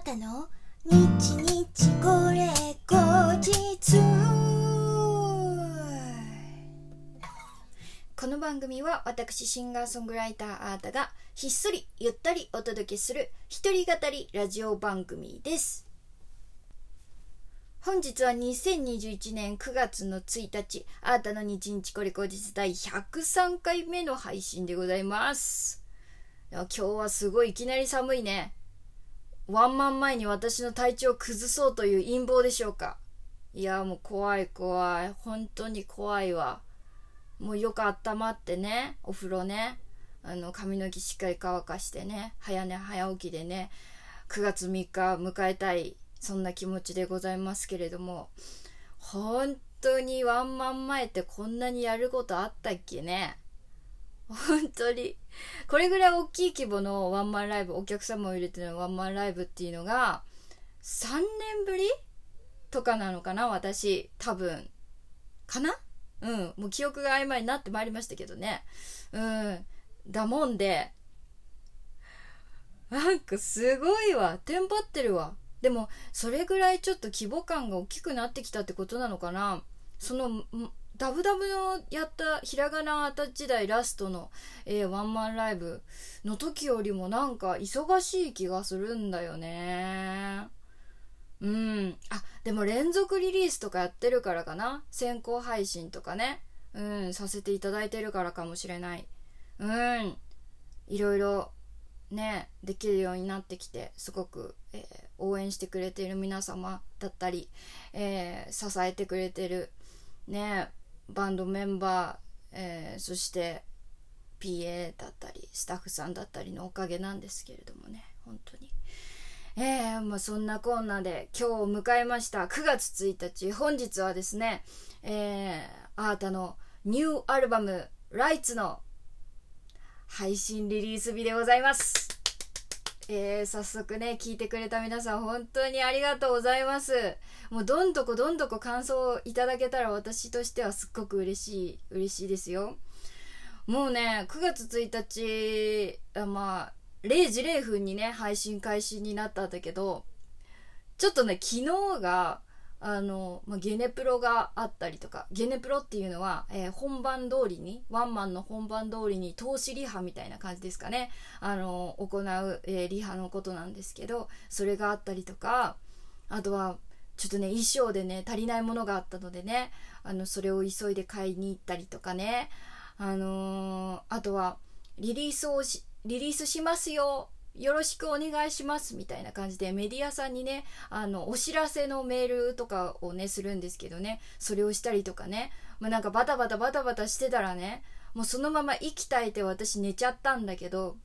なたの？日日これ後日。この番組は私シンガーソングライターアータがひっそりゆったりお届けする一人語りラジオ番組です。本日は2021年9月の1日。アータの日日これ後日第103回目の配信でございます。今日はすごいいきなり寒いね。ワンマン前に私の体調を崩そうという陰謀でしょうか？いやもう怖い怖い。本当に怖いわ。もうよく温まってねお風呂ね。あの髪の毛しっかり乾かしてね。早寝早起きでね。9月3日迎えたいそんな気持ちでございますけれども。本当にワンマン前ってこんなにやることあったっけね？本当に。これぐらい大きい規模のワンマンライブお客様を入れてのワンマンライブっていうのが3年ぶり？とかなのかな私多分。かな？うん。もう記憶が曖昧になってまいりましたけどね。うん。だもんで。なんかすごいわ。テンパってるわ。でもそれぐらいちょっと規模感が大きくなってきたってことなのかな。そのダブダブのやったひらがなアータ時代ラストの、えー、ワンマンライブの時よりもなんか忙しい気がするんだよね。うん。あでも連続リリースとかやってるからかな。先行配信とかね。うん。させていただいてるからかもしれない。うん。いろいろねできるようになってきてすごく、えー、応援してくれている皆様だったり、えー、支えてくれてるねバンドメンバー、えー、そして PA だったりスタッフさんだったりのおかげなんですけれどもね本当に。えー、まあ、そんなこんなで今日を迎えました9月1日本日はですね、えー、アータのニューアルバム「ライツの配信リリース日でございます。えー、早速ね、聞いてくれた皆さん本当にありがとうございます。もうどんどこどんどこ感想をいただけたら私としてはすっごく嬉しい、嬉しいですよ。もうね、9月1日、あまあ、0時0分にね、配信開始になったんだけど、ちょっとね、昨日が、あの、まあ、ゲネプロがあったりとか、ゲネプロっていうのは、えー、本番通りに、ワンマンの本番通りに投資リハみたいな感じですかね、あの、行う、えー、リハのことなんですけど、それがあったりとか、あとは、ちょっとね、衣装でね、足りないものがあったのでね、あの、それを急いで買いに行ったりとかね、あのー、あとは、リリースをし、リリースしますよよろしくお願いしますみたいな感じでメディアさんにねあのお知らせのメールとかをねするんですけどね。それをしたりとかね、まあ、なんかバタバタバタバタしてたらねもうそのまま息絶えて私寝ちゃったんだけど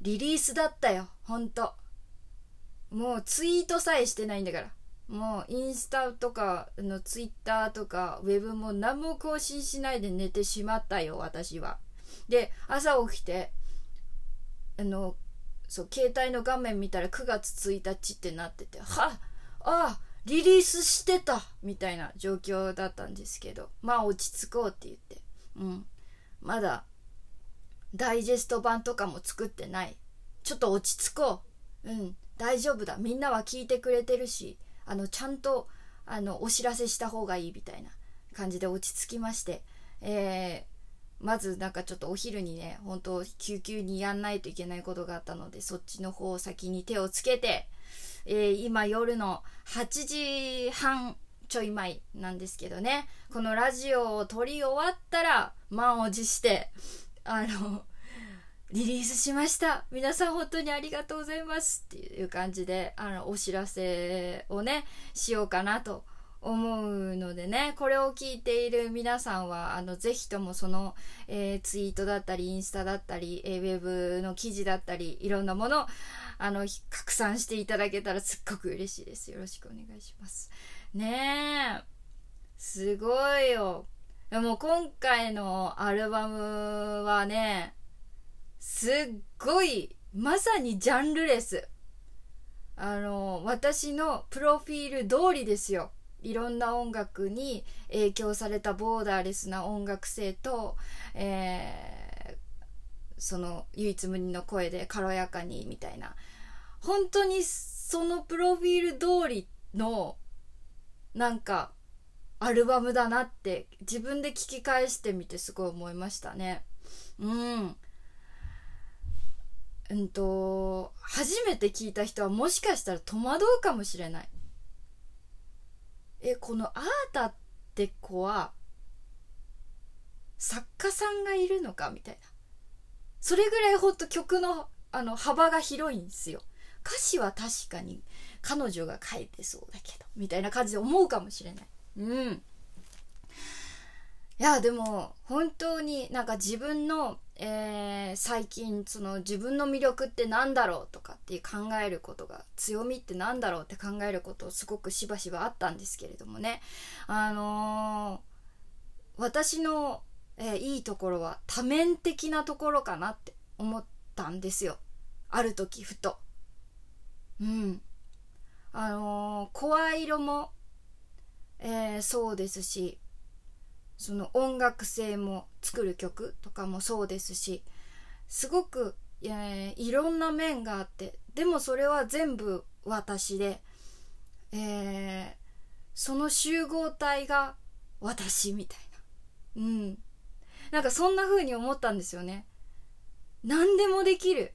リリースだったよほんと。もうツイートさえしてないんだから。もうインスタとかのツイッターとかウェブも何も更新しないで寝てしまったよ私は。で朝起きてあのそう携帯の画面見たら9月1日ってなっててはあリリースしてたみたいな状況だったんですけどまあ落ち着こうって言って。うん。まだダイジェスト版とかも作ってない。ちょっと落ち着こう。うん。大丈夫だ。みんなは聞いてくれてるしあのちゃんとあのお知らせした方がいいみたいな感じで落ち着きまして。えーまずなんかちょっとお昼にね、本当救急にやんないといけないことがあったので、そっちの方を先に手をつけて、えー、今夜の8時半ちょい前なんですけどね、このラジオを撮り終わったら、満を持して、あの、リリースしました。皆さん本当にありがとうございます。っていう感じで、あの、お知らせをね、しようかなと思うのでね、これを聞いている皆さんは、あの、ぜひともその、えー、ツイートだったり、インスタだったり、えー、ウェブの記事だったり、いろんなもの、あの、拡散していただけたらすっごく嬉しいです。よろしくお願いします。ねえ。すごいよ。でも今回のアルバムはね、すっごい、まさにジャンルレス。あの、私のプロフィール通りですよ。いろんな音楽に影響されたボーダーレスな音楽性と、えー、その唯一無二の声で軽やかにみたいな。本当にそのプロフィール通りのなんかアルバムだなって自分で聞き返してみてすごい思いましたね。うん。うんと初めて聞いた人はもしかしたら戸惑うかもしれない。えこのアータって子は作家さんがいるのかみたいな。それぐらいほんと曲のあの幅が広いんですよ。歌詞は確かに彼女が書いてそうだけどみたいな感じで思うかもしれない。うん。いやでも本当になんか自分の、えー、最近その自分の魅力って何だろうとかっていう考えることが強みって何だろうって考えることすごくしばしばあったんですけれどもね。あのー、私の、えー、いいところは多面的なところかなって思ったんですよ。ある時ふと。うん。あの声色も、えそうですしその音楽性も作る曲とかもそうですしすごく、えー、いろんな面があってでもそれは全部私で、えー、その集合体が私みたいな。うん。なんかそんな風に思ったんですよね。何でもできる。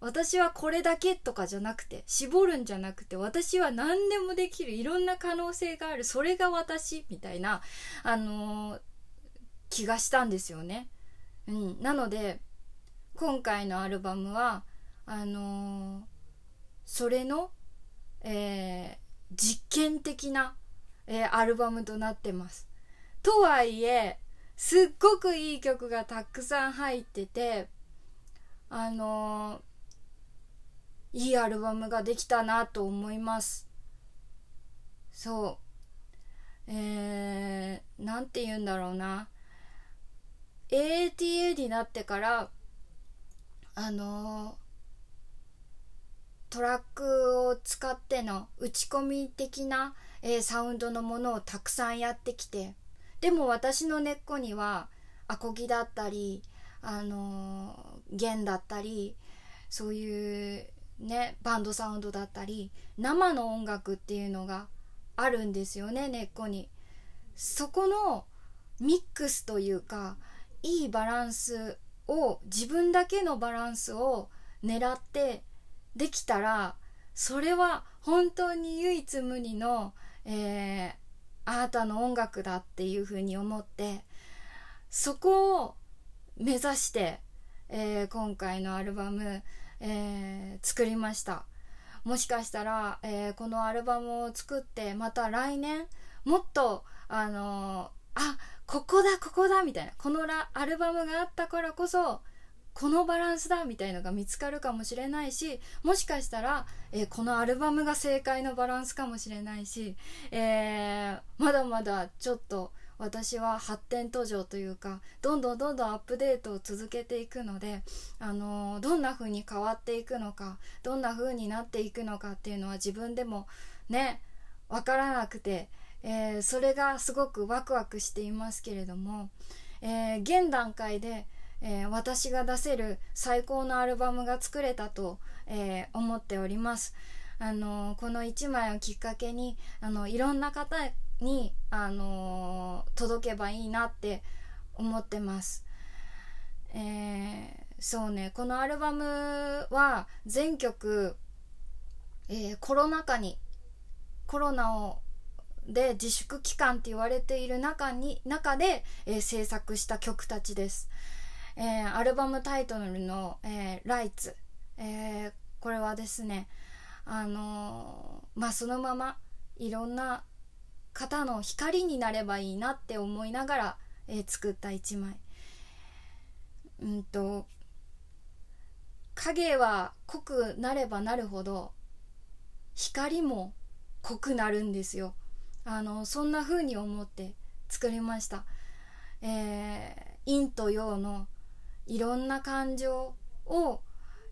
私はこれだけとかじゃなくて絞るんじゃなくて私は何でもできるいろんな可能性があるそれが私みたいなあのー、気がしたんですよね。うん、なので今回のアルバムはあのー、それの、えー、実験的な、えアルバムとなってます。とはいえすっごくいい曲がたくさん入っててあのいいアルバムができたなと思います。そう。えー、なんて言うんだろうな。AATA になってからあのトラックを使っての打ち込み的な、えー、サウンドのものをたくさんやってきてでも私の根っこにはアコギだったりあの弦だったりそういうねバンドサウンドだったり生の音楽っていうのがあるんですよね根っこに。そこのミックスというかいいバランスを自分だけのバランスを狙ってできたらそれは本当に唯一無二の、えー、あなたの音楽だっていうふうに思ってそこを目指して、えー、今回のアルバムえー、作りました。もしかしたら、えー、このアルバムを作ってまた来年もっとあのー、あここだここだみたいな。このアルバムがあったからこそこのバランスだみたいのが見つかるかもしれないしもしかしたら、えー、このアルバムが正解のバランスかもしれないし、えー、まだまだちょっと私は発展途上というかどんどんどんどんアップデートを続けていくので、あのー、どんな風に変わっていくのかどんな風になっていくのかっていうのは自分でもね分からなくて、えー、それがすごくワクワクしていますけれども、えー、現段階で、え私が出せる最高のアルバムが作れたと、え思っております。あのこの1枚をきっかけにあのいろんな方に、あのー、届けばいいなって思ってます。えー、そうねこのアルバムは全曲、えー、コロナ禍にコロナをで自粛期間って言われている中に中で、えー、制作した曲たちです、えー、アルバムタイトルの「えー、ライツ」えー、これはですねあのまあそのままいろんな方の光になればいいなって思いながら、えー、作った一枚。うんと影は濃くなればなるほど光も濃くなるんですよ。あのそんな風に思って作りました。えー、陰と陽のいろんな感情を、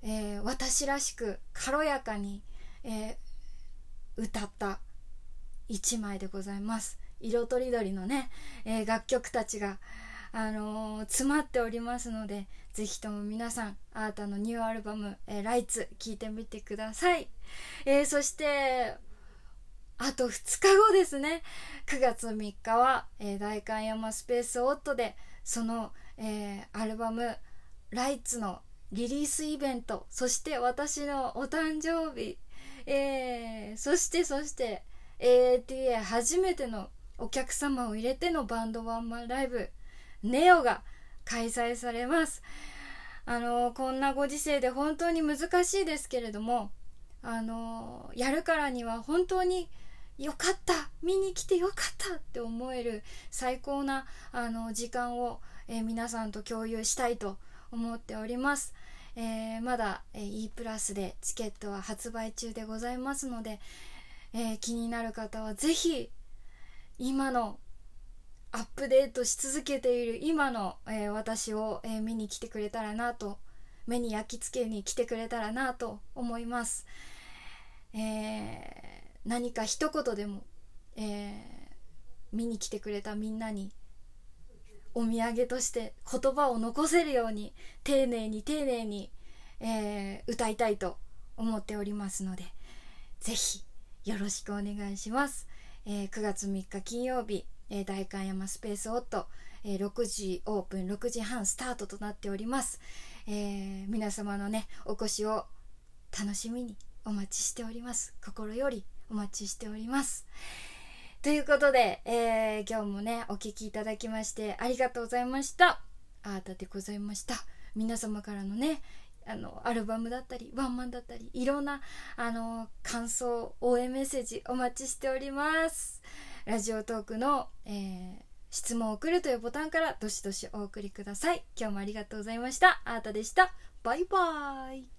えー、私らしく軽やかに、えー、歌った。1枚でございます。色とりどりのね、えー、楽曲たちが、あのー、詰まっておりますのでぜひとも皆さんあーたのニューアルバム「えー、ライツ」聴いてみてください、えー、そしてあと2日後ですね。9月3日は、えー、代官山スペースオットでその、えー、アルバム「ライツ」のリリースイベントそして私のお誕生日、えー、そしてそして AATA 初めてのお客様を入れてのバンドワンマンライブネオが開催されます。あのこんなご時世で本当に難しいですけれどもあのやるからには本当によかった見に来てよかったって思える最高なあの時間を、え、皆さんと共有したいと思っております、えー、まだ、E プラスでチケットは発売中でございますので、えー、気になる方はぜひ今のアップデートし続けている今の、えー、私を、えー、見に来てくれたらなと目に焼き付けに来てくれたらなと思います、えー、何か一言でも、え見に来てくれたみんなにお土産として言葉を残せるように丁寧に丁寧に、え歌いたいと思っておりますので是非よろしくお願いします、え9月3日金曜日えー、代官山スペースオット、えー、6時オープン6時半スタートとなっております、えー、皆様のねお越しを楽しみにお待ちしております。心よりお待ちしております。ということで、え、今日もねお聴きいただきましてありがとうございました。あーたでございました。皆様からのねあのアルバムだったりワンマンだったりいろんなあの感想応援メッセージお待ちしております。ラジオトークの、えー、質問を送るというボタンからどしどしお送りください。今日もありがとうございました。あーたでした。バイバーイ。